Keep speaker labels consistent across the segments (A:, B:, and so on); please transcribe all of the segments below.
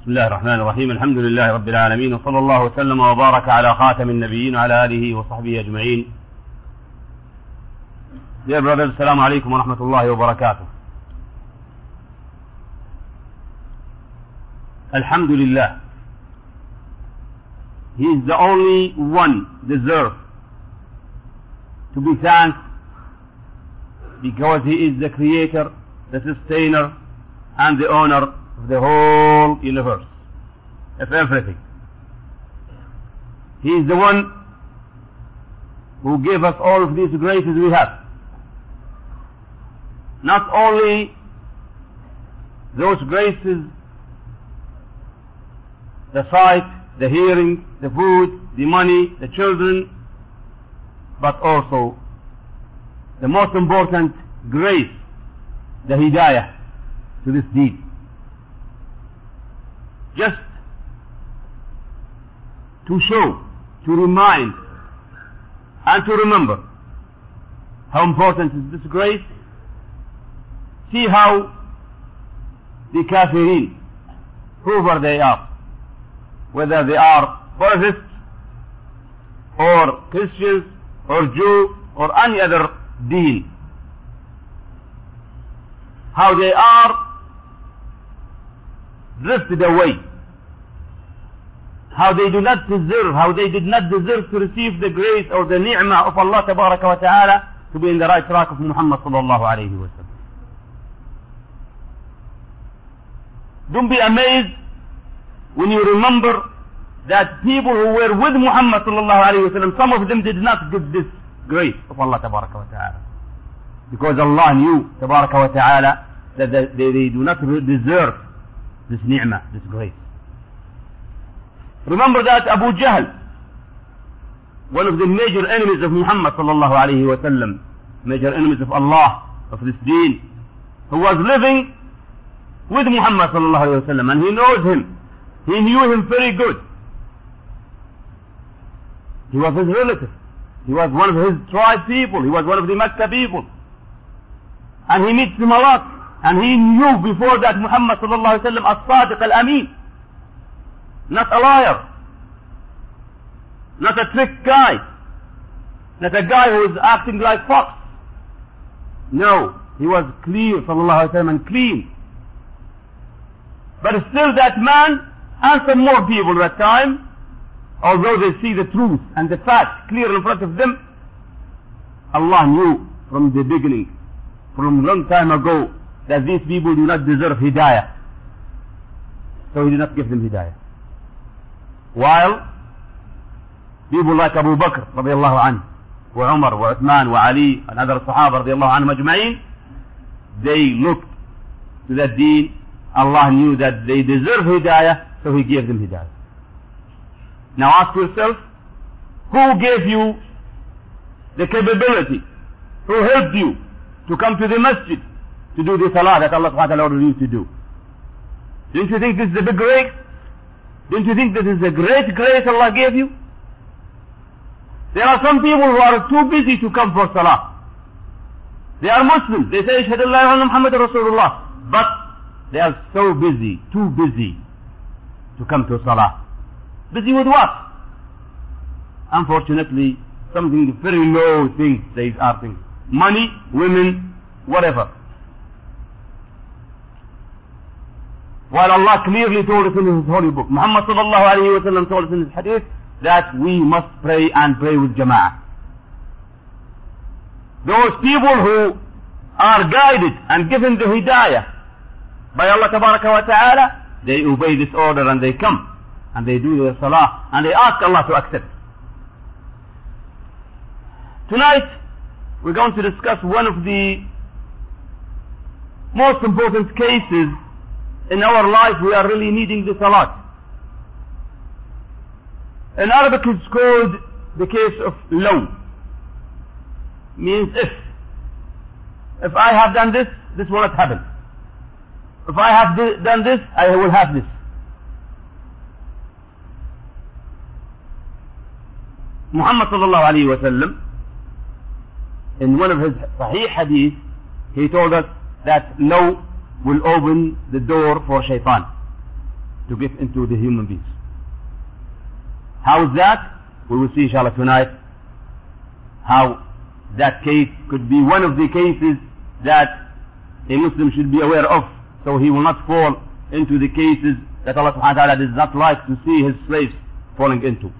A: بسم الله الرحمن الرحيم. الحمد لله رب العالمين وصلى الله وسلم وبارك على خاتم النبيين وعلى آله وصحبه أجمعين. Dear brothers, السلام عليكم ورحمة الله وبركاته. الحمد لله. He is the only one deserved to be thanked because He is the creator, the sustainer and the owner of the whole universe, of everything. He is the one who gave us all of these graces we have. Not only those graces, the sight, the hearing, the food, the money, the children, but also the most important grace, the hidayah to this deed. Just to show, to remind, and to remember how important is this grace. See how the kafirin, whoever they are, whether they are Buddhists or Christians or Jew or any other deen, how they are drifted away, how they do not deserve, how they did not deserve to receive the grace or the ni'mah of Allah tabaraka wa ta'ala to be in the right track of Muhammad sallallahu alayhi wa sallam. Don't be amazed when you remember that people who were with Muhammad sallallahu alayhi wa sallam, some of them did not get this grace of Allah tabaraka wa ta'ala. Because Allah knew tabaraka wa ta'ala that they, they do not deserve this ni'mah, this grace. Remember that Abu Jahl, one of the major enemies of Muhammad sallallahu alayhi wa sallam, major enemies of Allah, of this deen, who was living with Muhammad sallallahu alayhi wa sallam, and he knows him. He knew him very good. He was his relative. He was one of his tribe people. He was one of the Makkah people. And he meets him a lot. And he knew before that Muhammad sallallahu alayhi wa sallam as-sadiq al-amin. Not a liar. Not a trick guy. Not a guy who is acting like fox. No. He was clear sallallahu alayhi wa and clean. But still that man and some more people at that time, although they see the truth and the fact clear in front of them, Allah knew from the beginning, from long time ago, that these people do not deserve hidayah. So he did not give them hidayah. While people like Abu Bakr radiallahu anhu, wa Umar, wa Uthman, wa Ali, and other Sahaba radiallahu anhu majma'in, they looked to that deen. Allah knew that they deserve hidayah, so he gave them hidayah. Now ask yourself, who gave you the capability, who helped you to come to the masjid to do the salah that Allah ta'ala ordered you to do? Don't you think this is a big grace? Don't you think this is a great grace Allah gave you? There are some people who are too busy to come for salah. They are Muslims. They say, Ashhadu Allah Muhammad Rasulullah. But they are so busy, too busy to come to salah. Busy with what? Unfortunately, something very low things they are things. Money, women, whatever. While Allah clearly told us in His holy book, Muhammad sallallahu alayhi wa sallam told us in His hadith that we must pray and pray with jama'ah. Those people who are guided and given the hidayah by Allah wa ta'ala, they obey this order and they come and they do their salah and they ask Allah to accept. Tonight, we're going to discuss one of the most important cases in our life we are really needing the salat. In Arabic it's called the case of law. Means if. If I have done this, this will not happen. If I have done this, I will have this. Muhammad sallallahu alayhi wa sallam, in one of his Sahih hadith, he told us that no will open the door for shaitan. to get into the human beings. How is that? We will see inshallah tonight how that case could be one of the cases that a Muslim should be aware of so he will not fall into the cases that Allah subhanahu wa ta'ala does not like to see his slaves falling into.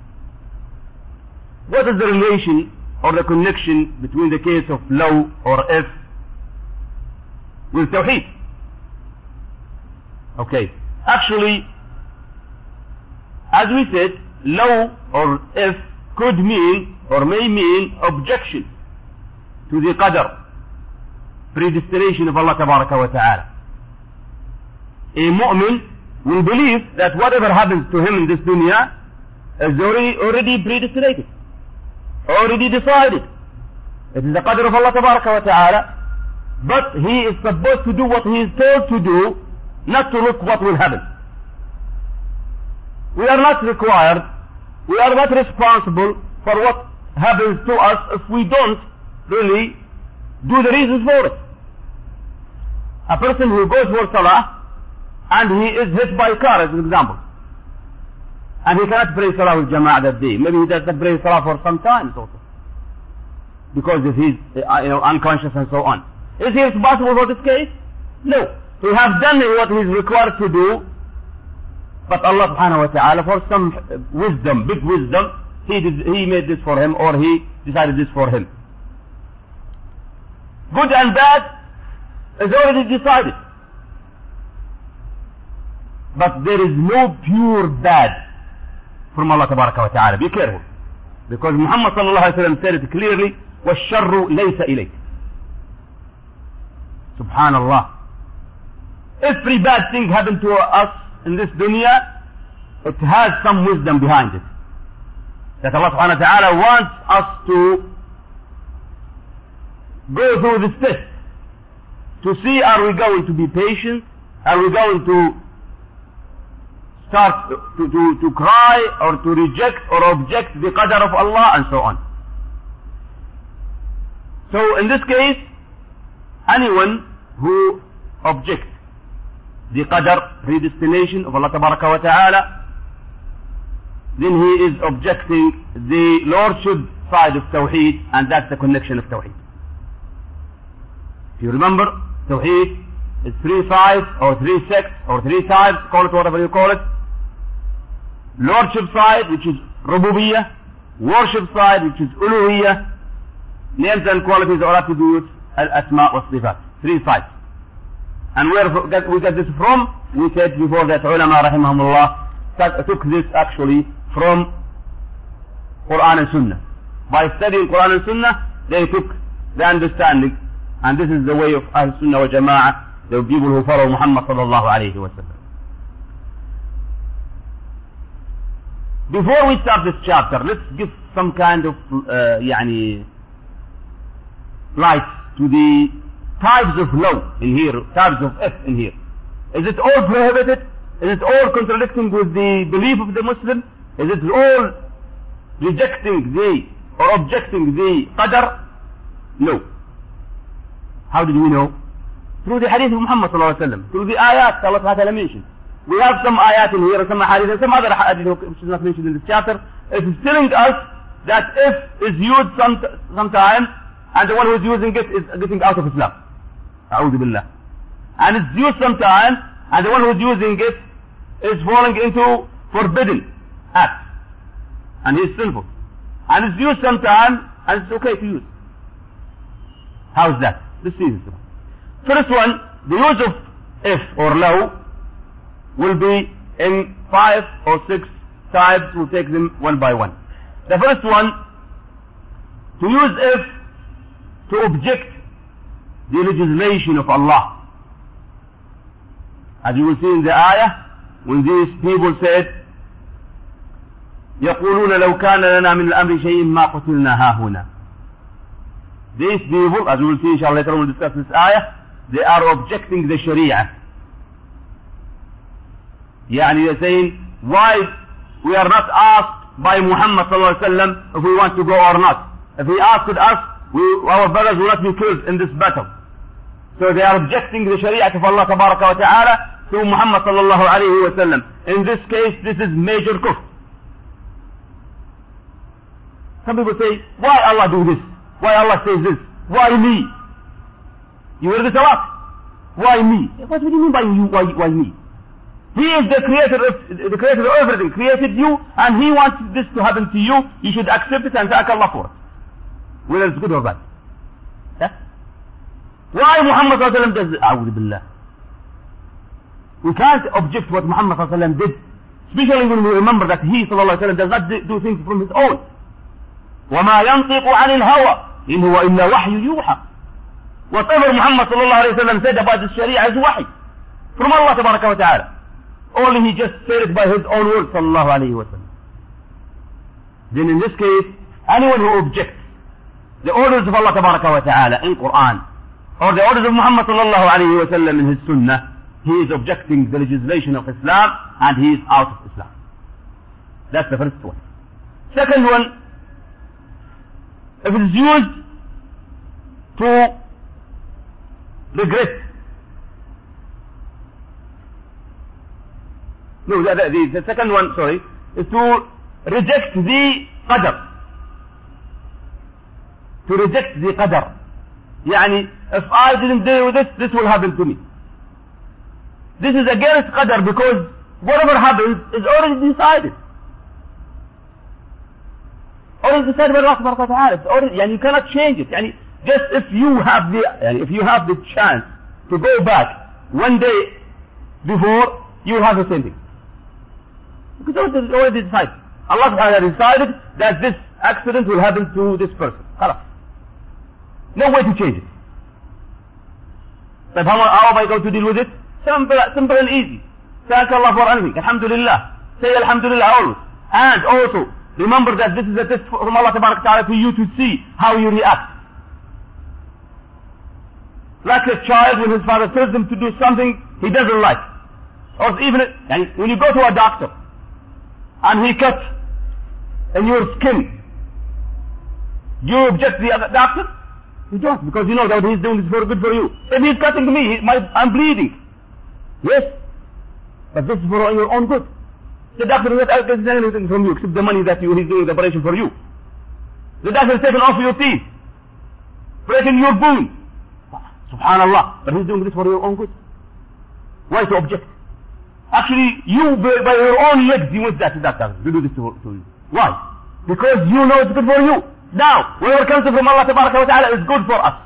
A: What is the relation or the connection between the case of law or if with Tawheed? Okay. Actually, as we said, law or if could mean or may mean objection to the qadr, predestination of Allah wa ta'ala. A mu'min will believe that whatever happens to him in this dunya is already, already predestinated, already decided. It is the qadr of Allah wa ta'ala, but he is supposed to do what he is told to do, not to look what will happen. We are not required, we are not responsible for what happens to us if we don't really do the reasons for it. A person who goes for salah and he is hit by a car as an example. And he cannot pray salah with jama'ah that day. Maybe he does not pray salah for some time also. Because if he's uh, you know, unconscious and so on. Is he responsible for this case? No. He has done what he is required to do but Allah subhanahu wa ta'ala for some wisdom, big wisdom, he, did, he made this for him or he decided this for him. Good and bad is already decided. But there is no pure bad from Allah tabaraka wa ta'ala. Be careful. Because Muhammad sallallahu alayhi wa sallam said it clearly, وَالشَّرُّ لَيْسَ إِلَيْكَ Subhanallah. Every bad thing happened to us in this dunya, it has some wisdom behind it. That Allah subhanahu wa ta'ala wants us to go through this test. To see are we going to be patient? Are we going to start to, to, to cry or to reject or object the qadr of Allah and so on. So in this case, anyone who objects the qadr, predestination of Allah Tabaraka wa Ta'ala, then he is objecting the lordship side of Tawheed, and that's the connection of Tawheed. If you remember, Tawheed is three sides, or three sects, or three types, call it whatever you call it. Lordship side, which is Rububiyyah, worship side, which is Uluhiyyah, names and qualities or attributes, Al-Asma wa Sifat. Three sides. And where we get this from? We said before that ulama rahimahumullah took this actually from Quran and Sunnah. By studying Quran and Sunnah, they took the understanding, and this is the way of Ahl Sunnah wa Jama'ah, the people who follow Muhammad sallallahu alayhi wa sallam. Before we start this chapter, let's give some kind of uh, يعني light to the types of law in here, types of F in here. Is it all prohibited? Is it all contradicting with the belief of the Muslim? Is it all rejecting the or objecting the qadr? No. How did we know? Through the hadith of Muhammad sallallahu alaihi wasallam, through the ayat Allah ta'ala mentioned. We have some ayat in here, some hadith, some other hadith which is not mentioned in this chapter. It is telling us that if is used some sometime, and the one who is using it is getting out of Islam. A'udhu billah. And it's used sometimes and the one who is using it is falling into forbidden act. And he is sinful. And it's used sometimes and it's okay to use. How is that? This one. First one, the use of if or law will be in five or six types. We'll take them one by one. The first one, to use if to object the legislation of Allah. As you will see in the ayah, when these people said, يقولون لو كان لنا من الأمر شيء ما قتلنا ها هنا. These people, as we will see inshallah later we'll discuss this ayah, they are objecting the Sharia. يعني they're saying, why we are not asked by Muhammad sallallahu alaihi wasallam if we want to go or not. If he asked us, we, our brothers will not be killed in this battle. So they are objecting the Sharia of Allah tabaraka wa ta'ala to Muhammad sallallahu alayhi wa sallam. In this case, this is major kufr. Some people say, why Allah do this? Why Allah says this? Why me? You hear this a lot. Why me? What do you mean by you? Why, why me? He is the creator of, the creator of everything, created you, and He wants this to happen to you. You should accept it and thank Allah for it. Whether it's good or bad. Why Muhammad sallallahu alaihi wasallam does A'udhu billah. We can't object what Muhammad sallallahu alaihi wasallam did, especially when we remember that he sallallahu alaihi wasallam does not do things from his own. وما ينطق عن الهوى إن هو إلا وحي يوحى Whatever Muhammad sallallahu alayhi wa sallam said about the Sharia is wahi. From Allah wa ta'ala. Only he just said it by his own words sallallahu alayhi wa sallam. Then in this case, anyone who objects the orders of Allah wa ta'ala in Quran or the orders of Muhammad sallallahu alayhi wa sallam in his sunnah, he is objecting the legislation of Islam and he is out of Islam. That's the first one. Second one, if it is used to regret. No, the, the, the second one, sorry, is to reject the qadr. To reject the qadr. Yani, if I didn't deal with this, this will happen to me. This is against Qadr because whatever happens is already decided. Already decided by Allah subhanahu wa ta'ala. Already, yani you cannot change it. Yani just if you have the, yani if you have the chance to go back one day before, you will have the same thing. Because it is already decided. Allah subhanahu wa ta'ala decided that this accident will happen to this person. no way to change it طيب how, how am I going to deal with it simple, simple and easy thank Allah for anything alhamdulillah say alhamdulillah always and also remember that this is a test from Allah ta'ala for you to see how you react like a child when his father tells him to do something he doesn't like. Or even when you go to a doctor and he cuts in your skin, do you object to the other doctor? You don't because you know that what he's doing this for good for you. If he's cutting me, he, my, I'm bleeding. Yes, but this is for your own good. The doctor is not getting anything from you except the money that you, he's doing the operation for you. The doctor is taking off your teeth, breaking your bone. Subhanallah. But he's doing this for your own good. Why to object? Actually, you by, by your own legs, you went that to that doctor to do this to, to you. Why? Because you know it's good for you. Now, whatever comes from Allah wa ta'ala is good for us.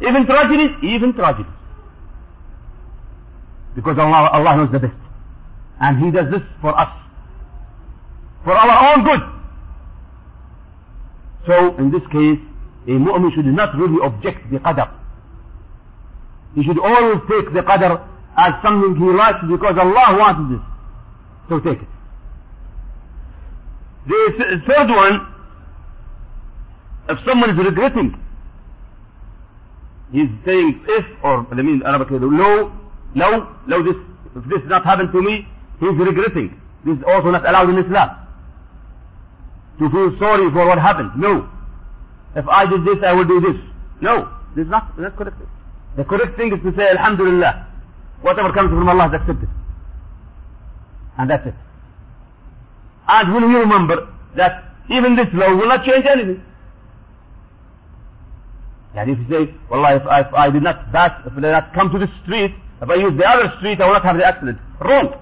A: Even tragedies, even tragedies. Because Allah, Allah knows the best. And He does this for us. For our own good. So, in this case, a mu'min should not really object the qadr. He should always take the qadr as something he likes because Allah wants this. So take it. The third one, if someone is regretting, he's saying if or I mean Arabic no, no, no this if this not happened to me, he's regretting. This is also not allowed in Islam. To feel sorry for what happened. No. If I did this, I will do this. No, this is not, not correct. The correct thing is to say, Alhamdulillah. Whatever comes from Allah is accepted. And that's it. And will you remember that even this law will not change anything? And if you say, Wallah, if I, if I did not pass, if I did not come to the street, if I use the other street, I will not have the accident. Wrong.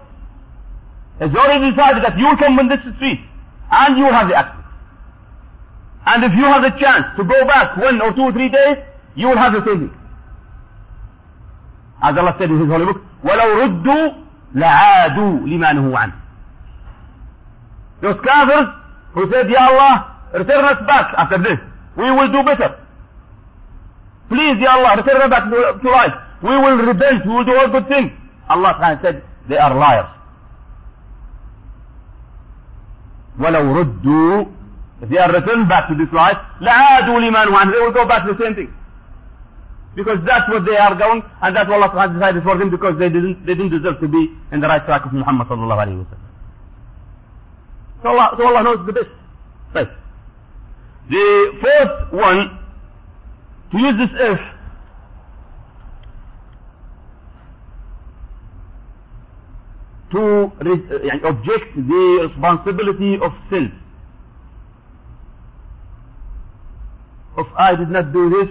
A: It's already decided that you will come in this street, and you will have the accident. And if you have the chance to go back one or two or three days, you will have the same thing. As Allah said in His holy book, وَلَوْ رُدُّوا لَعَادُوا لِمَا نُهُوا عَنْهُ Those kafirs who said, Ya Allah, return us back after this. We will do better. Please, Ya Allah, return us back to, to life. We will repent. We will do all good things. Allah said, they are liars. وَلَوْ رُدُّوا if they are returned back to this life, لَعَادُوا لِمَنْ وَعَنْ They will go back to the same thing. Because that's what they are going, and that's what Allah has decided for them because they didn't, they didn't deserve to be in the right track of Muhammad sallallahu alayhi wa sallam. So Allah, so Allah knows the best. Right. The fourth one, we use this if. To eh, object the responsibility of self. If I did not do this,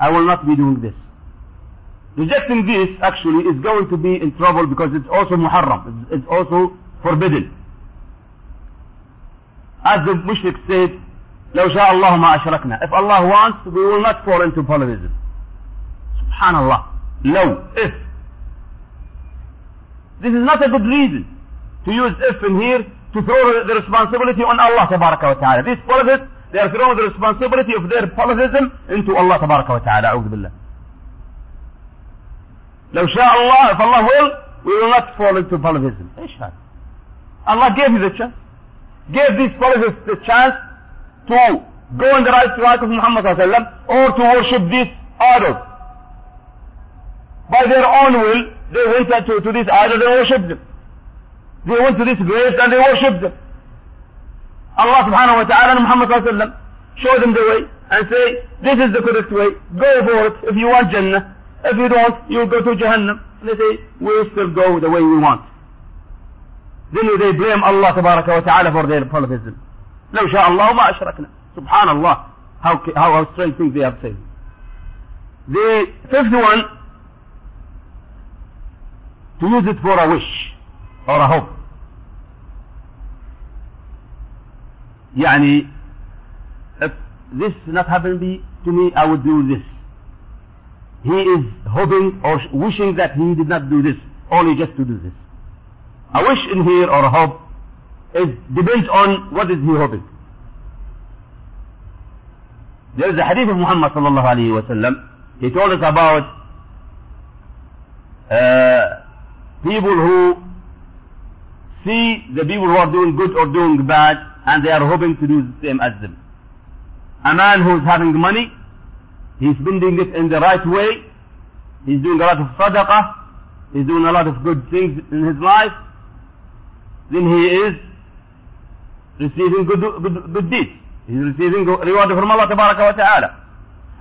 A: I will not be doing this. Rejecting this actually is going to be in trouble because it's also muharram. It's also forbidden. As the mushrik said, لو شاء الله ما أشركنا. If Allah wants, we will not fall into polytheism. Subhanallah. Low. If. This is not a good reason to use if in here to throw the responsibility on Allah tabaraka wa ta'ala. These polytheists, they are throwing the responsibility of their polytheism into Allah tabaraka wa ta'ala. أعوذ بالله. لو شاء الله, if Allah will, we will not fall into polytheism. إيش هذا? Allah gave you the chance. Gave these polytheists the chance to go in the right track of Muhammad or to worship these idols. By their own will, they went to, to these idols and worshipped them. They went to these graves and they worshipped them. Allah subhanahu wa ta'ala and Muhammad sallallahu alaihi wasallam show them the way and say, this is the correct way, go for it if you want Jannah. If you don't, you'll go to Jahannam. They say, we still go the way we want. Then they blame Allah tabaraka wa ta'ala for their polytheism. لو شاء الله ما أشركنا. سبحان الله. How, how, how strange things they have said. The fifth one, to use it for a wish or a hope. يعني if this not happen be to me I would do this he is hoping or wishing that he did not do this only just to do this a wish in here or a hope is depends on what is he hoping there is a hadith of Muhammad sallallahu alayhi wa sallam he told us about uh, people who see the people who are doing good or doing bad and they are hoping to do the same as them. A man who is having money, he's spending it in the right way, he's doing a lot of sadaqah, he's doing a lot of good things in his life, then he is receiving good, good, good deeds. He's receiving reward from Allah wa ta'ala.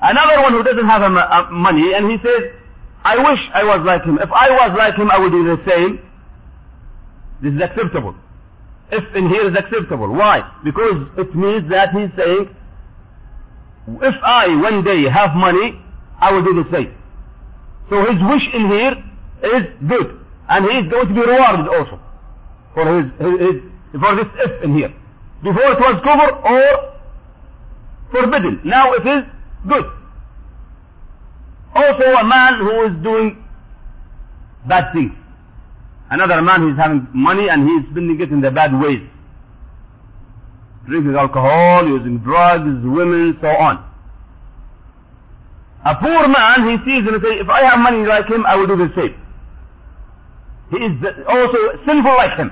A: Another one who doesn't have a, a money and he says, I wish I was like him. If I was like him, I would do the same. This is acceptable. If in here is acceptable. Why? Because it means that he's saying, if I one day have money, I will do the same. So his wish in here is good. And he is going to be rewarded also for his, his, his for this if in here. Before it was covered or forbidden. Now it is good. Also a man who is doing bad things. Another man who is having money and he is spending it in the bad ways. Drinking alcohol, using drugs, women, so on. A poor man, he sees and says, if I have money like him, I will do the same. He is also sinful like him.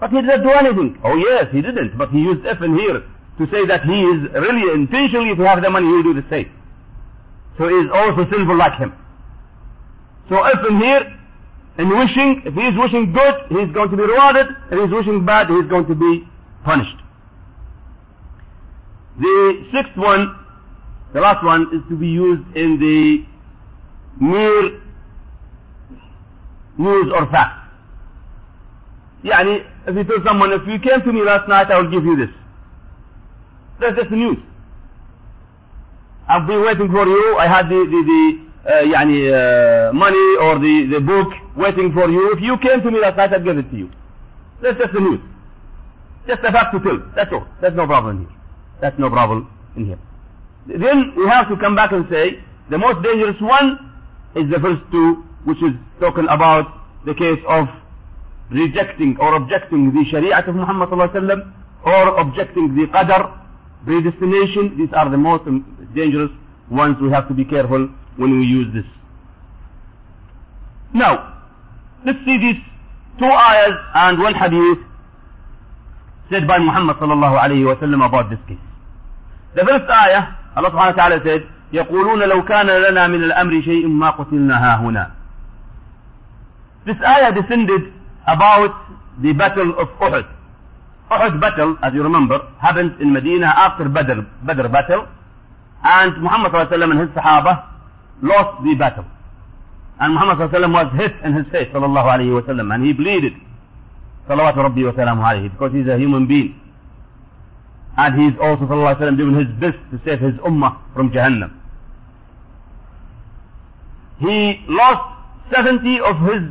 A: But he didn't do anything. Oh yes, he didn't. But he used if in here to say that he is really intentionally to have the money, he will do the same. So he is also sinful like him. So if in here, in wishing, if he is wishing good, he is going to be rewarded. If he is wishing bad, he is going to be punished. The sixth one, the last one, is to be used in the mere news or fact. يعني, if you tell someone, if you came to me last night, I will give you this. That's just the news. I've been waiting for you. I had the, the, the uh, يعني, uh, money or the, the book waiting for you. If you came to me last night, I'd give it to you. That's just the news. Just a fact to tell. That's all. That's no problem here. That's no problem in here. Then we have to come back and say the most dangerous one is the first two, which is talking about the case of rejecting or objecting the Sharia of Muhammad sallallahu alaihi wasallam or objecting the Qadar, predestination. These are the most dangerous ones. We have to be careful when we use this. Now, let's see these two ayahs and one hadith said by Muhammad sallallahu alayhi wa sallam about this case. The first ayah, Allah subhanahu wa ta'ala said, يقولون لو كان لنا من الأمر شيء ما قتلنا هنا. This ayah descended about the battle of Uhud. Uhud battle, as you remember, happened in Medina after Badr, Badr battle. And Muhammad sallam and his Sahaba lost the battle. And Muhammad sallam was hit in his face sallallahu alayhi wa sallam and he bleeded. Salawatu Rabbi wa salamu alayhi because he's a human being. And he's also sallallahu alayhi wa sallam doing his best to save his ummah from Jahannam. He lost 70 of his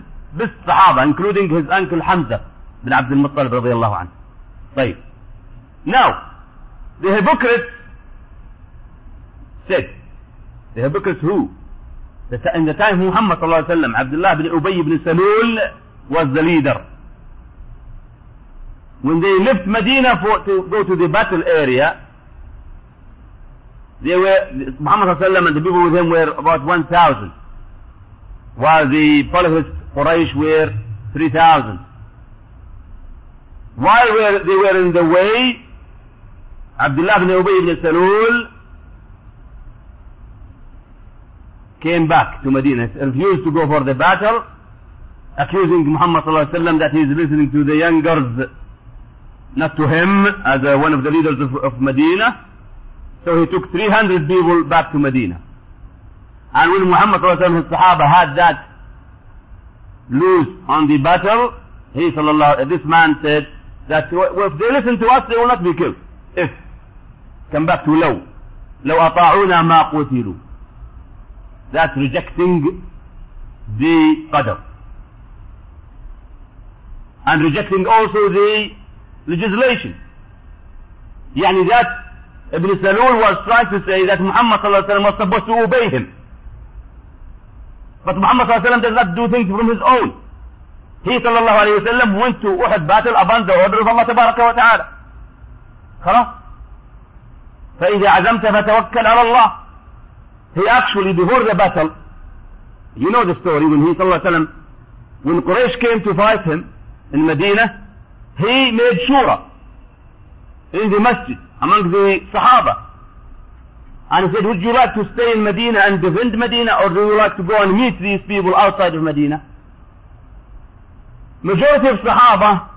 A: Sahaba including his uncle Hamza bin Abdul Muttalib radiallahu anhu. طيب. Now, the hypocrites said, the hypocrites who? In the time Muhammad sallallahu alayhi wa sallam, Abdullah bin Ubay bin Salul was the leader. When they left Medina for, to go to the battle area, they were, Muhammad sallallahu alayhi wa sallam and the people with him were about 1,000. While the polytheist Quraysh were 3,000. While they were in the way, Abdullah ibn Ubay ibn Salul came back to Medina, refused to go for the battle, accusing Muhammad that he is listening to the young girls, not to him as uh, one of the leaders of, of Medina. So he took 300 people back to Medina. And when Muhammad alaihi wasallam his Sahaba had that lose on the battle, he sallallahu this man said that if they listen to us, they will not be killed. If come back to low, لو أطاعونا ما قتلوا that's rejecting the qadr and rejecting also the legislation يعني that Ibn Salul was trying to say that Muhammad صلى الله عليه وسلم was supposed to obey him But Muhammad صلى الله عليه وسلم does not do things from his own he صلى الله عليه وسلم went to Uhud battle upon the order of Allah تبارك وتعالى خلاص فإذا عزمت فتوكل على الله he actually before the battle you know the story when he صلى الله عليه وسلم when Quraysh came to fight him in Medina he made shura in the masjid among the Sahaba and he said would you like to stay in Medina and defend Medina or do you like to go and meet these people outside of Medina majority of Sahaba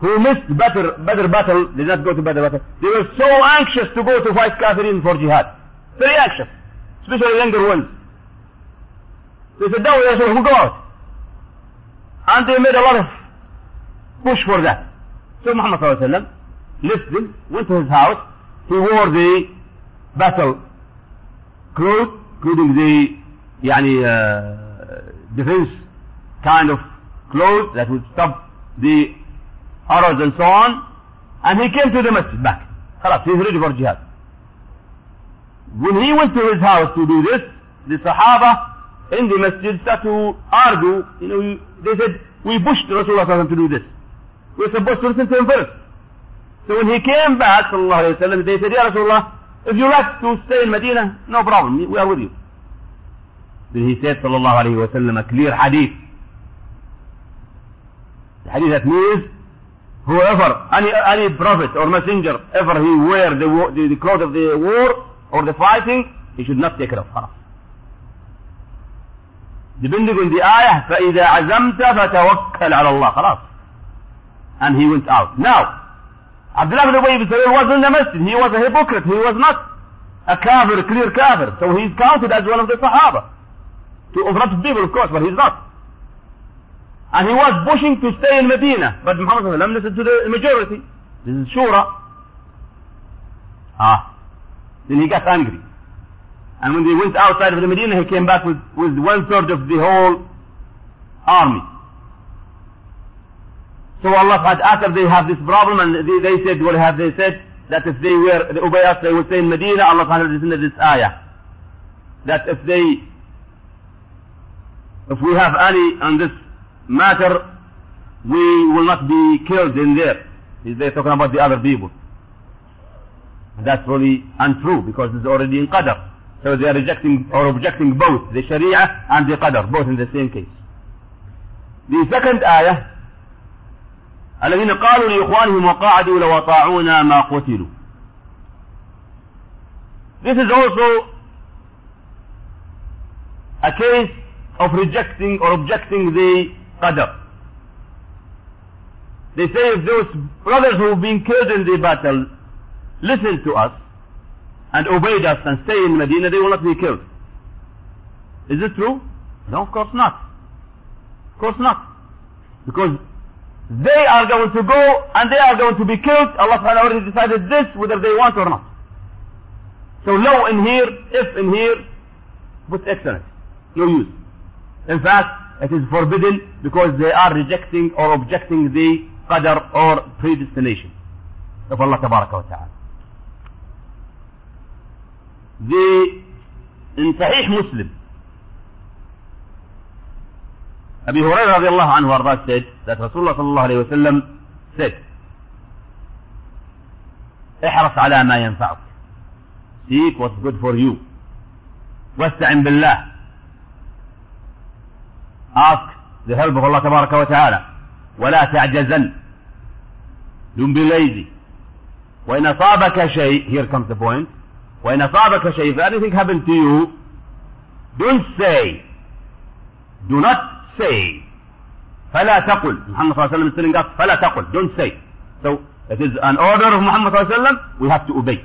A: who missed Badr, Badr battle did not go to Badr battle they were so anxious to go to fight Kafirin for jihad very anxious especially younger ones they said no yes we'll go out and they made a lot of push for that so Muhammad listened went to his house he wore the battle clothes including the يعني uh, defense kind of clothes that would stop the arrows and so on and he came to the masjid back خلاص he's ready for jihad when he went to his house to do this the Sahaba in the masjid started to argue you know they said we pushed Rasulullah to do this we're supposed to listen to him first so when he came back sallallahu alayhi wa sallam they said Ya Rasulullah if you like to stay in Medina no problem we are with you then he said sallallahu alayhi wa sallam a clear hadith the hadith that means whoever, any, any prophet or messenger, ever he wear the, the, the clothes of the war or the fighting, he should not take it off. خلاص. Depending on the ayah, فَإِذَا عَزَمْتَ فَتَوَكَّلْ عَلَى اللَّهِ خلاص. And he went out. Now, Abdullah ibn Ubay ibn Salul was in the masjid. He was a hypocrite. He was not a kafir, clear kafir. So he's counted as one of the Sahaba. To front of people, of course, but he's not. And he was pushing to stay in Medina. But Muhammad listened to the majority. This is Shura. Ah. Then he got angry. And when they went outside of the Medina, he came back with, with one third of the whole army. So Allah said, after they have this problem, and they, they said, what have they said? That if they were, they obey us, they would stay in Medina, Allah subhanahu wa this ayah. That if they, if we have any on this matter, we will not be killed in there. They're talking about the other people. That's really untrue because it's already in Qadr. So they are rejecting or objecting both the Sharia and the Qadr, both in the same case. The second ayah, الذين قالوا لإخوانهم وقاعدوا لو أطاعونا ما قتلوا. This is also a case of rejecting or objecting the Qadr. They say if those brothers who have been killed in the battle listen to us and obeyed us and stay in Medina, they will not be killed. Is it true? No, of course not. Of course not. Because they are going to go and they are going to be killed. Allah subhanahu wa decided this whether they want or not. So low in here, if in here, but excellent. No use. In fact, it is forbidden because they are rejecting or objecting the qadar or predestination of Allah ta'ala. The, in Sahih Muslim, أبي هريرة رضي الله عنه وأرضاه سيد ذات رسول الله صلى الله عليه وسلم سيد احرص على ما ينفعك. Seek what's good for you. واستعن بالله. Ask the help of Allah تبارك وتعالى. ولا تعجزن. Don't be lazy. وإن أصابك شيء here comes the point. وإن أصابك شيء if anything happened to you don't say. Do not say فلا تقل محمد صلى الله عليه وسلم is telling us فلا تقل don't say so it is an order of Muhammad صلى الله عليه وسلم we have to obey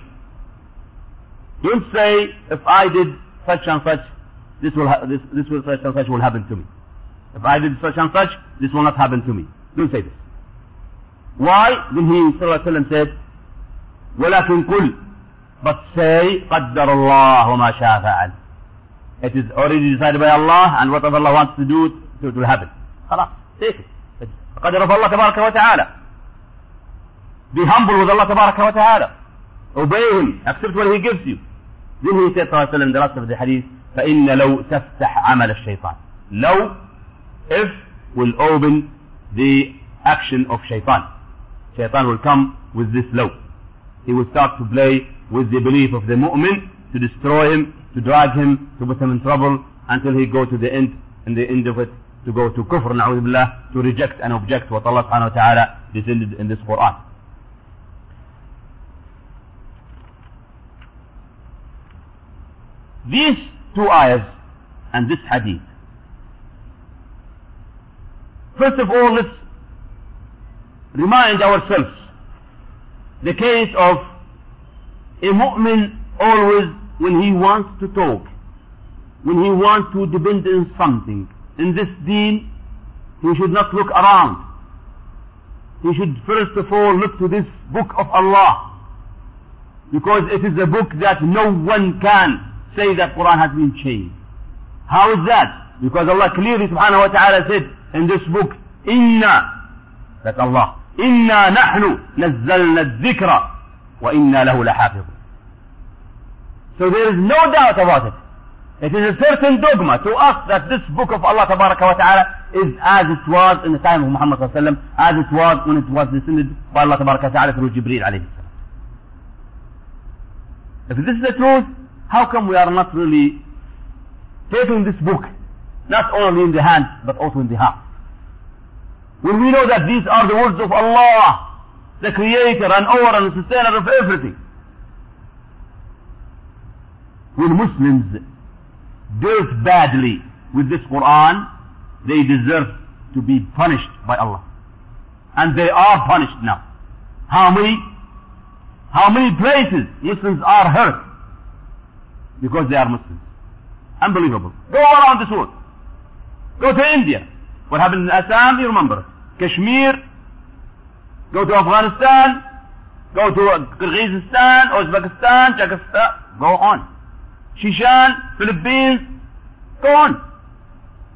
A: don't say if I did such and such this will ha- this, this will such and such will happen to me if I did such and such this will not happen to me don't say this why then he صلى الله عليه وسلم said ولكن قل but say قدر الله ما شاء فعل it is already decided by Allah and whatever Allah wants to do will happen خلاص take it قدر الله تبارك وتعالى be humble with Allah تبارك وتعالى obey him accept what he gives you then he said صلى الله عليه وسلم the rest of the hadith فإن لو تفتح عمل الشيطان لو if will open the action of shaitan shaitan will come with this law he will start to play with the belief of the mu'min to destroy him to drag him to put him in trouble until he go to the end and the end of it to go to kufr na'udhu to reject and object what Allah subhanahu wa ta'ala descended in this Quran. These two ayahs and this hadith. First of all let's remind ourselves the case of a mu'min always when he wants to talk when he wants to depend on something in this deen, he should not look around. He should first of all look to this book of Allah. Because it is a book that no one can say that Quran has been changed. How is that? Because Allah clearly subhanahu wa ta'ala said in this book, Inna, that Allah, Inna nahnu nazzalna dhikra wa inna lahu lahafiz. So there is no doubt about it. It is a certain dogma to us that this book of Allah Ta'ala is as it was in the time of Muhammad Sallallahu as it was when it was descended by Allah Ta'ala through Jibreel alayhi. If this is the truth, how come we are not really taking this book, not only in the hand, but also in the heart? When we know that these are the words of Allah, the creator and owner and sustainer of everything. When Muslims dealt badly with this Quran, they deserve to be punished by Allah. And they are punished now. How many? How many places Muslims are hurt? Because they are Muslims. Unbelievable. Go around this world. Go to India. What happened in Assam, you remember. Kashmir, go to Afghanistan, go to Kyrgyzstan, Uzbekistan, Tajikistan, go on. Shishan, Philippines, go on.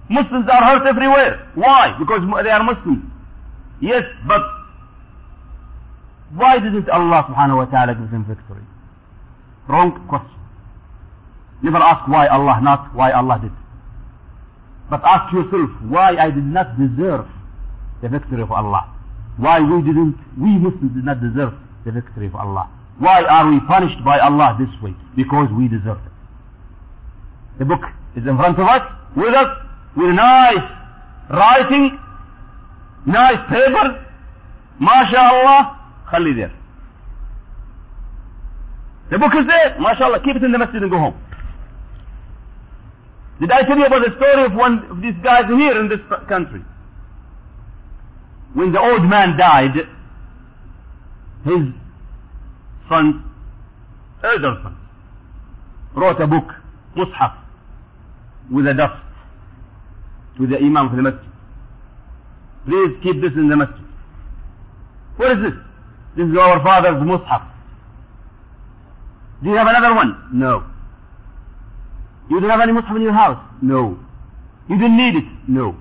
A: Muslims are hurt everywhere. Why? Because they are Muslims. Yes, but why didn't Allah subhanahu wa ta'ala give them victory? Wrong question. Never ask why Allah not, why Allah did. But ask yourself why I did not deserve the victory of Allah. Why we didn't, we Muslims did not deserve the victory of Allah. Why are we punished by Allah this way? Because we deserve it. The book is in front of us, with us, with nice writing, nice paper, mashallah, khali there. The book is there, mashallah, keep it in the masjid and go home. Did I tell you about the story of one of these guys here in this country? When the old man died, his son, elder son, wrote a book, Mus'haf with a dust. to the Imam of the masjid. Please keep this in the masjid. What is this? This is our father's mushaf. Do you have another one? No. You don't have any mushaf in your house? No. You didn't need it? No.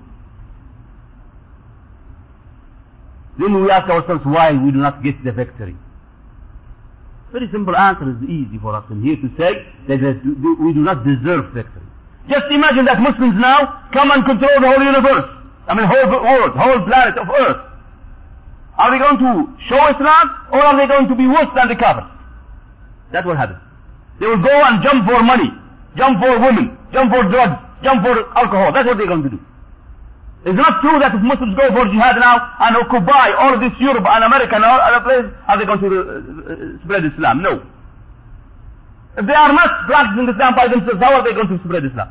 A: Then we ask ourselves why we do not get the victory. Very simple answer is easy for us in here to say that we do not deserve victory. Just imagine that Muslims now come and control the whole universe. I mean whole world, whole planet of earth. Are they going to show Islam or are they going to be worse than the Kafirs? That will happen. They will go and jump for money, jump for women, jump for drugs, jump for alcohol. That's what they're going to do. It's not true that if Muslims go for jihad now and occupy all this Europe and America and all other places, are they going to uh, uh, spread Islam? No. If they are not practicing Islam by themselves, how are they going to spread Islam?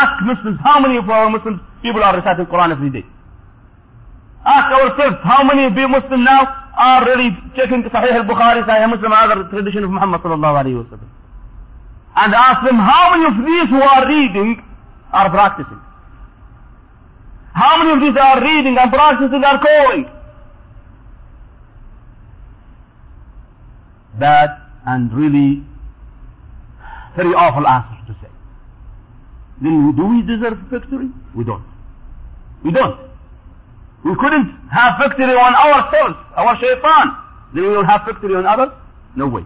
A: Ask Muslims, how many of our Muslim people are reciting Quran every day? Ask ourselves, how many of Muslims now are really checking Sahih al-Bukhari, Sahih Muslim, other tradition of Muhammad sallallahu alayhi wa sallam? And ask them, how many of these who are reading are practicing. How many of these are reading and practicing are calling? Bad and really very awful say. Then do we deserve victory? We don't. We don't. We couldn't have victory on ourselves, our shaitan. Then we will have victory on others? No way.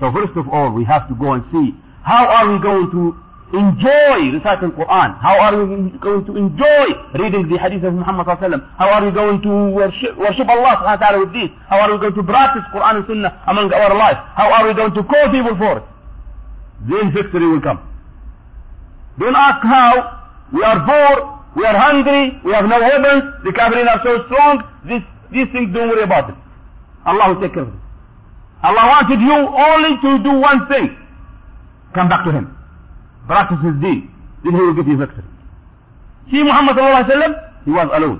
A: So first of all, we have to go and see how are we going to enjoy reciting Quran? How are we going to enjoy reading the hadith of Muhammad How are we going to worship, worship Allah subhanahu wa ta'ala with this? How are we going to practice Quran and Sunnah among our life? How are we going to call people for it? Then victory will come. Don't ask how. We are poor. We are hungry. We have no weapons. The Kafirin are so strong. This, these things don't worry about it. Allah will take care of it. Allah wanted you only to do one thing. Come back to Him practice his deen, then he will get his victory. See Muhammad sallallahu alaihi wasallam, he was alone.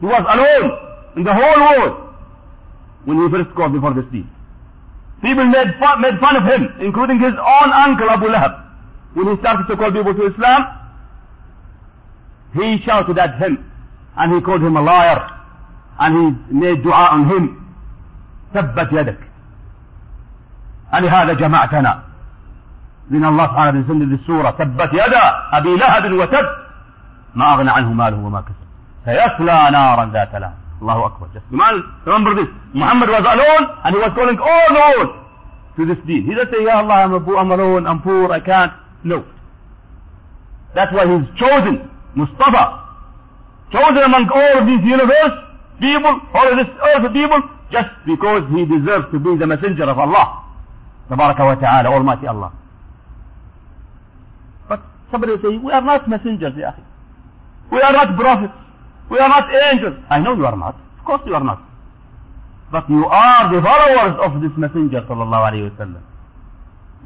A: He was alone in the whole world when he first called before this deen. People made fun, made fun of him, including his own uncle Abu Lahab. When he started to call people to Islam, he shouted at him and he called him a liar and he made dua on him. ثبت يدك. ألهذا جمعتنا من الله تعالى بيسند السورة تبت يدا أبي لهب وتب ما أغنى عنه ماله وما كسب سيصلى نارا ذات لهب الله أكبر just remember this Muhammad was alone and he was calling all world to this deen he didn't say Ya Allah I'm, I'm alone I'm poor I can't No. That's why he's chosen, Mustafa. Chosen among all of these universe people, all of this earth people, just because he deserves to be the messenger of Allah. Tabaraka wa ta'ala, Almighty Allah. But somebody will say, we are not messengers, ya We are not prophets. We are not angels. I know you are not. Of course you are not. But you are the followers of this messenger, sallallahu alayhi wa sallam.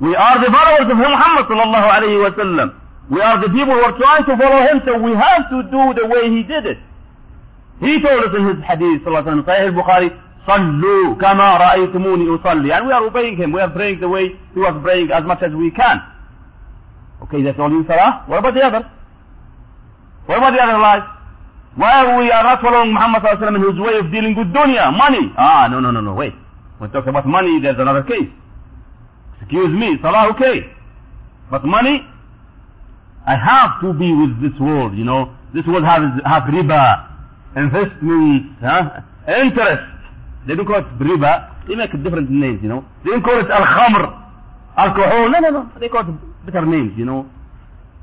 A: We are the followers of Muhammad sallallahu alayhi wa sallam. We are the people who are trying to follow him, so we have to do the way he did it. He told us in his hadith, sallallahu alayhi wa sallam, Sahih al-Bukhari, صلوا كما رأيتموني أصلي. And we are obeying him. We are praying the way he was praying as much as we can. Okay, that's only in Salah. What about the other? What about the other life? Why we are not following Muhammad sallallahu in his way of dealing with dunya, money? Ah, no, no, no, no, wait. When we talk about money, there's another case. Excuse me, Salah, okay. But money, I have to be with this world, you know. This world has, has riba, investments, huh? interest. They don't call it riba. They make different names, you know. They don't call it al-khamr, alcohol. No, no, no. They call it better names, you know.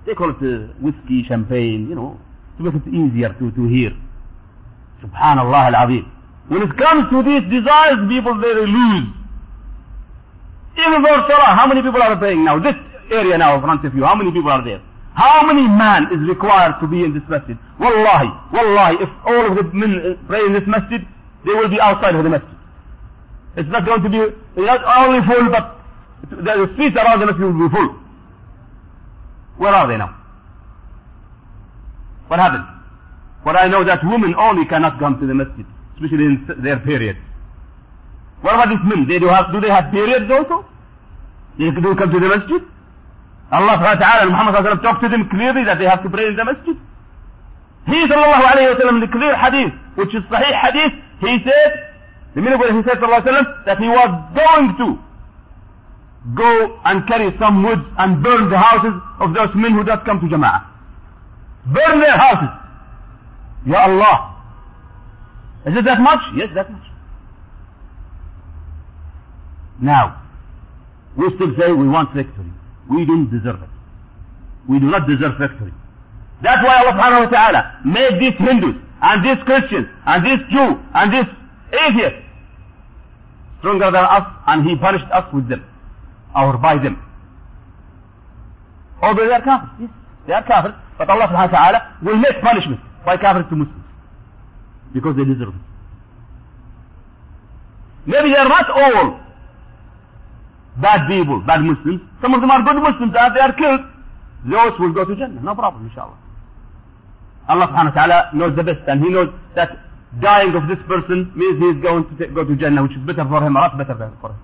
A: They call it uh, whiskey, champagne, you know, to make it easier to, to hear. Subhanallah al-Azim. When it comes to these desires, people they lose. Even for Salah, how many people are praying now? This area now in front of you, how many people are there? How many man is required to be in this masjid? Wallahi, wallahi, if all of the men uh, pray in this masjid, they will be outside of the masjid. It's not going to be, not only full, but the streets around the masjid will be full. Where are they now? What happened? But I know that women only cannot come to the masjid, especially in their period. What about these men? They do have, do they have periods also? They do come to the masjid? Allah subhanahu wa ta'ala and Muhammad sallallahu alayhi wa talked to them clearly that they have to pray in the masjid. He sallallahu alayhi wa sallam the clear hadith, which is sahih hadith, he said, the minute when he said sallallahu alayhi wa sallam, that he was going to go and carry some wood and burn the houses of those men who don't come to Jama'ah. Burn their houses. Ya Allah. Is it that much? Yes, that much. Now, we still say we want victory. We don't deserve it. We do not deserve victory. That's why Allah subhanahu wa ta'ala made these Hindus and these Christians and these Jew and these atheists stronger than us and He punished us with them or by them. Although they are kafirs, yes, they are kafirs, but Allah subhanahu wa ta'ala will make punishment by kafirs to Muslims because they deserve it. Maybe they are not all bad people, bad Muslims. Some of them are good Muslims and they are killed. Those will go to Jannah, no problem, inshallah. Allah subhanahu wa ta'ala knows the best and He knows that dying of this person means he is going to go to Jannah, which is better for him, a lot better for him.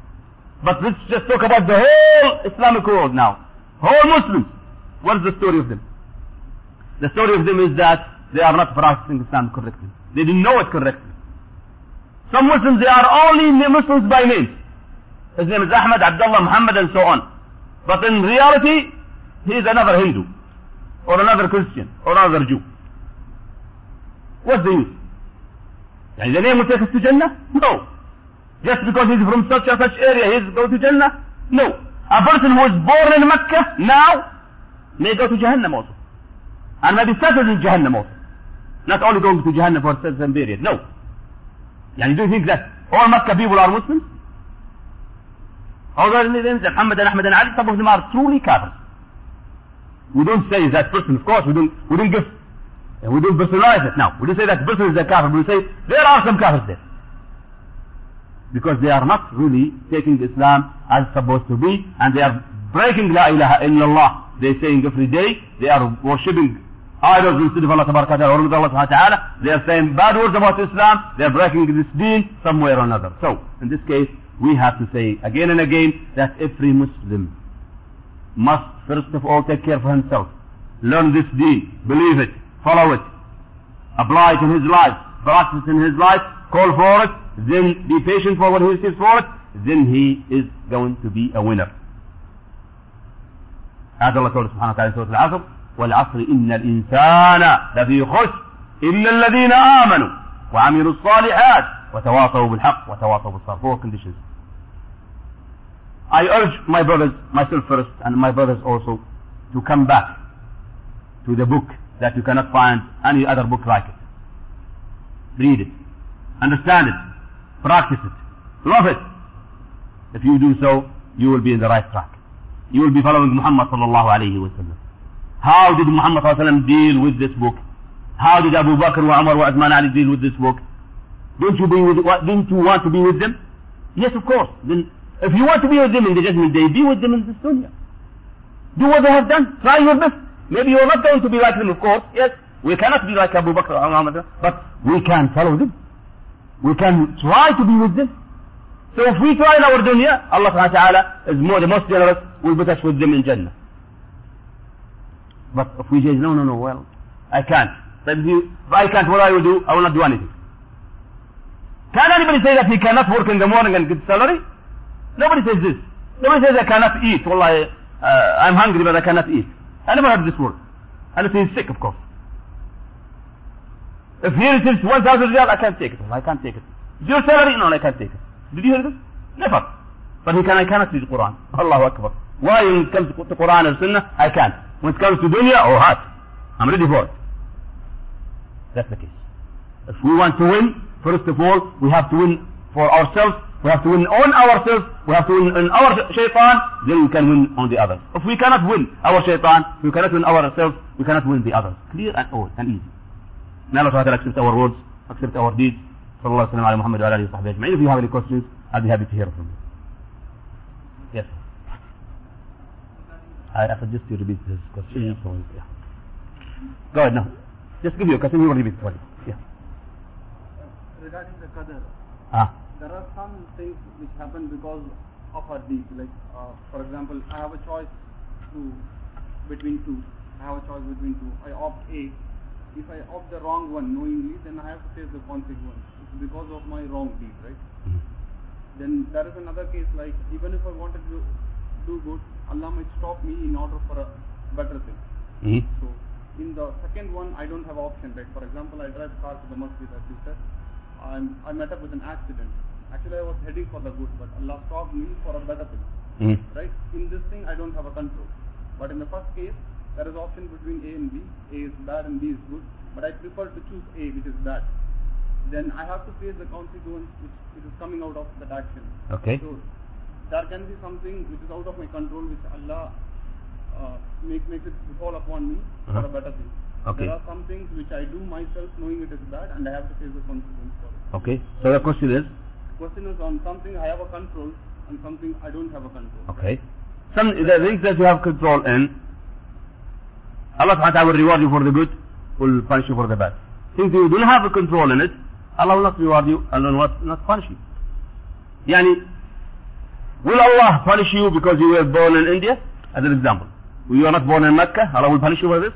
A: But let's just talk about the whole Islamic world now. Whole Muslims. What is the story of them? The story of them is that they are not practicing Islam correctly. They didn't know it correctly. Some Muslims, they are only Muslims by name. His name is Ahmad, Abdullah, Muhammad, and so on. But in reality, he is another Hindu, or another Christian, or another Jew. What's the use? يعني the name will take us to Jannah? No. Just because he's from such and such area, he's go to Jannah? No. A person who is born in Mecca now may go to Jahannam also. And may be settled in Jahannam also. Not only going to Jahannam for a certain period. No. يعني do you think that all Mecca people are Muslims? Although Muhammad and Ahmad and Ali, some of them are truly kafirs. We don't say that person, of course, we don't, we don't give, we don't personalize it now. We don't say that person is a kafir, we say there are some kafirs there. Because they are not really taking Islam as it's supposed to be, and they are breaking La ilaha illallah. They are saying every day, they are worshipping idols instead of Allah or Allah ta'ala. They are saying bad words about Islam, they are breaking this deen somewhere or another. So, in this case, we have to say again and again that every Muslim must first of all take care for himself. Learn this deen, believe it, follow it, apply it in his life, practice in his life, call for it, then be patient for what he receives for it, then he is going to be a winner. هذا الله قوله سبحانه وتعالى سورة العصر والعصر إن الإنسان لفي خسر إلا الذين آمنوا وعملوا الصالحات وتواصوا بالحق وتواصوا بالصبر four conditions I urge my brothers, myself first, and my brothers also, to come back to the book that you cannot find any other book like it. Read it. Understand it. Practice it. Love it. If you do so, you will be in the right track. You will be following Muhammad sallallahu alayhi wa sallam. How did Muhammad sallallahu alayhi wa sallam deal with this book? How did Abu Bakr wa Umar wa Uthman Ali deal with this book? Don't you, be with, didn't you want to be with them? Yes, of course. Then if you want to be with them in the judgment day, be with them in this dunya. Do what they have done. Try your best. Maybe you're not going to be like them, of course. Yes, we cannot be like Abu Bakr or Muhammad, but we can follow them. We can try to be with them. So if we try in our dunya, Allah subhanahu wa ta'ala is more, the most generous, will put us with them in Jannah. But if we say, no, no, no, well, I can't. If, you, if I can't, what I will do, I will not do anything. Can anybody say that he cannot work in the morning and get salary? Nobody says this. Nobody says I cannot eat. Well, I, uh, I'm hungry but I cannot eat. I never heard this word. Unless he's sick, of course. If he receives 1,000 riyal, I can't take it. I can't take it. Your salary? No, I can't take it. Did you hear this? Never. But he can, I cannot read the Quran. Allahu Akbar. Why when it comes to the Quran and Sunnah, I can't. When it comes to dunya, oh hot. I'm ready for it. That's the case. If we want to win, first of all, we have to win for ourselves. We have to win on ourselves. We have to win on our shaitan. Then we can win on the others. If we cannot win our shaitan, we cannot win ourselves. We cannot win the others. Clear and all and easy. May Allah Ta'ala accept our words, accept our deeds. Sallallahu alayhi wa Muhammad wa alayhi wa sahbihi If you have any questions, I'll be happy to hear from you. Yes. I, suggest you repeat this question. Yeah. Go ahead now. Just give you a question, You will repeat it for. Yeah.
B: Regarding the qadr.
A: Ah
B: there are some things which happen because of our deeds. Like, uh, for example, I have a choice to between two. I have a choice between two. I opt A. If I opt the wrong one knowingly, then I have to face the consequence. It's because of my wrong deed, right? Then there is another case like even if I wanted to do good, Allah might stop me in order for a better thing.
A: Mhm.
B: So in the second one, I don't have option. Like for example, I drive car to the masjid, as you said. I'm, I met up with an accident. Actually, I was heading for the good, but Allah stopped me for a better thing.
A: Mhm.
B: Right? In this thing, I don't have a control. But in the first case, there is option between A and B. A is bad and B is good. But I prefer to choose A, which is bad. Then I have to face the consequence which, which is coming out of that action.
A: Okay.
B: So there can be something which is out of my control, which Allah uh, make makes it fall upon me for
A: Uh-huh.
B: a better thing.
A: Okay.
B: There are some things which I do myself, knowing it is bad, and I have to face the consequence for it.
A: Okay. So the question is,
B: Question is on something I have a control and something I don't have a control.
A: okay, some the things that you have control in, Allah subhanahu wa ta'ala will reward you for the good, will punish you for the bad. Things you don't have a control in it, Allah will not reward you, Allah will not, not punish you. Yani, will Allah punish you because you were born in India? As an example. You are not born in Mecca, Allah will punish you for this?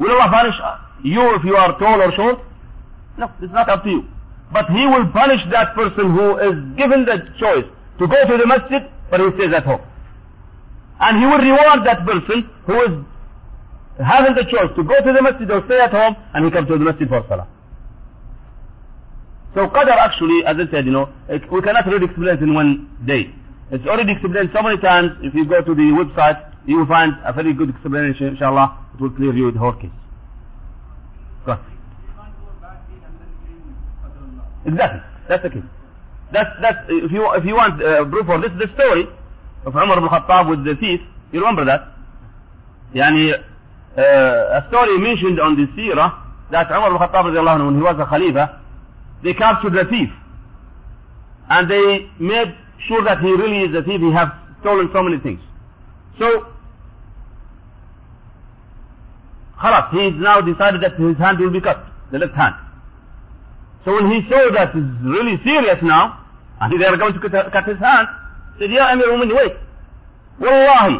A: Will Allah punish you if you are tall or short? No, it's not up to you. But He will punish that person who is given the choice to go to the masjid, but he stays at home. And He will reward that person who is having the choice to go to the masjid or stay at home, and he comes to the masjid for salah. So qadar actually, as I said, you know, it, we cannot really explain it in one day. It's already explained so many times. If you go to the website, you will find a very good explanation, inshallah. It will clear you the whole case. Go ahead. Exactly. That's the case. That's, that's, if you, if you want uh, proof for this, the story of Umar ibn Khattab with the thief, you remember that? Yani, uh, a story mentioned on the seerah that Umar ibn Khattab when he was a Khalifa, they captured the thief. And they made sure that he really is a thief, he has stolen so many things. So, خلاص he now decided that his hand will be cut, the left hand. So when he saw that it's really serious now, and they are going to cut, cut his hand, he said, Ya Amir al-Mu'minin, wait. Wallahi,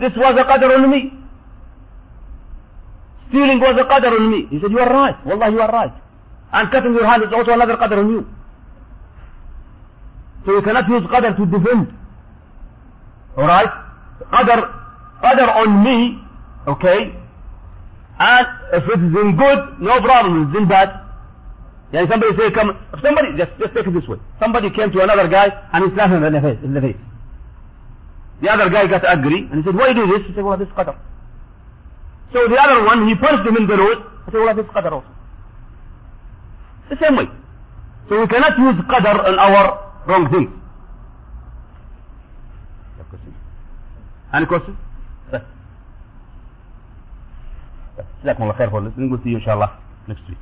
A: this was a qadr on me. Stealing was a qadr on me. He said, you are right. Wallah, you are right. And cutting your hand is also another qadr on you. So you cannot use qadr to defend. Alright? Qadr, qadr on me, okay? And if it is in good, no problem. If it's in bad, yeah, somebody say, come, somebody, just, just take it this way. Somebody came to another guy and he slapped him in the face. In the, face. the other guy got angry and he said, why do this? He said, well, this qadar." So the other one, he punched him in the nose. He said, well, this qadar also. The same way. So we cannot use qadr in our wrong things. Any question? Yes. Jazakum Allah khair for listening. We'll see inshallah next week.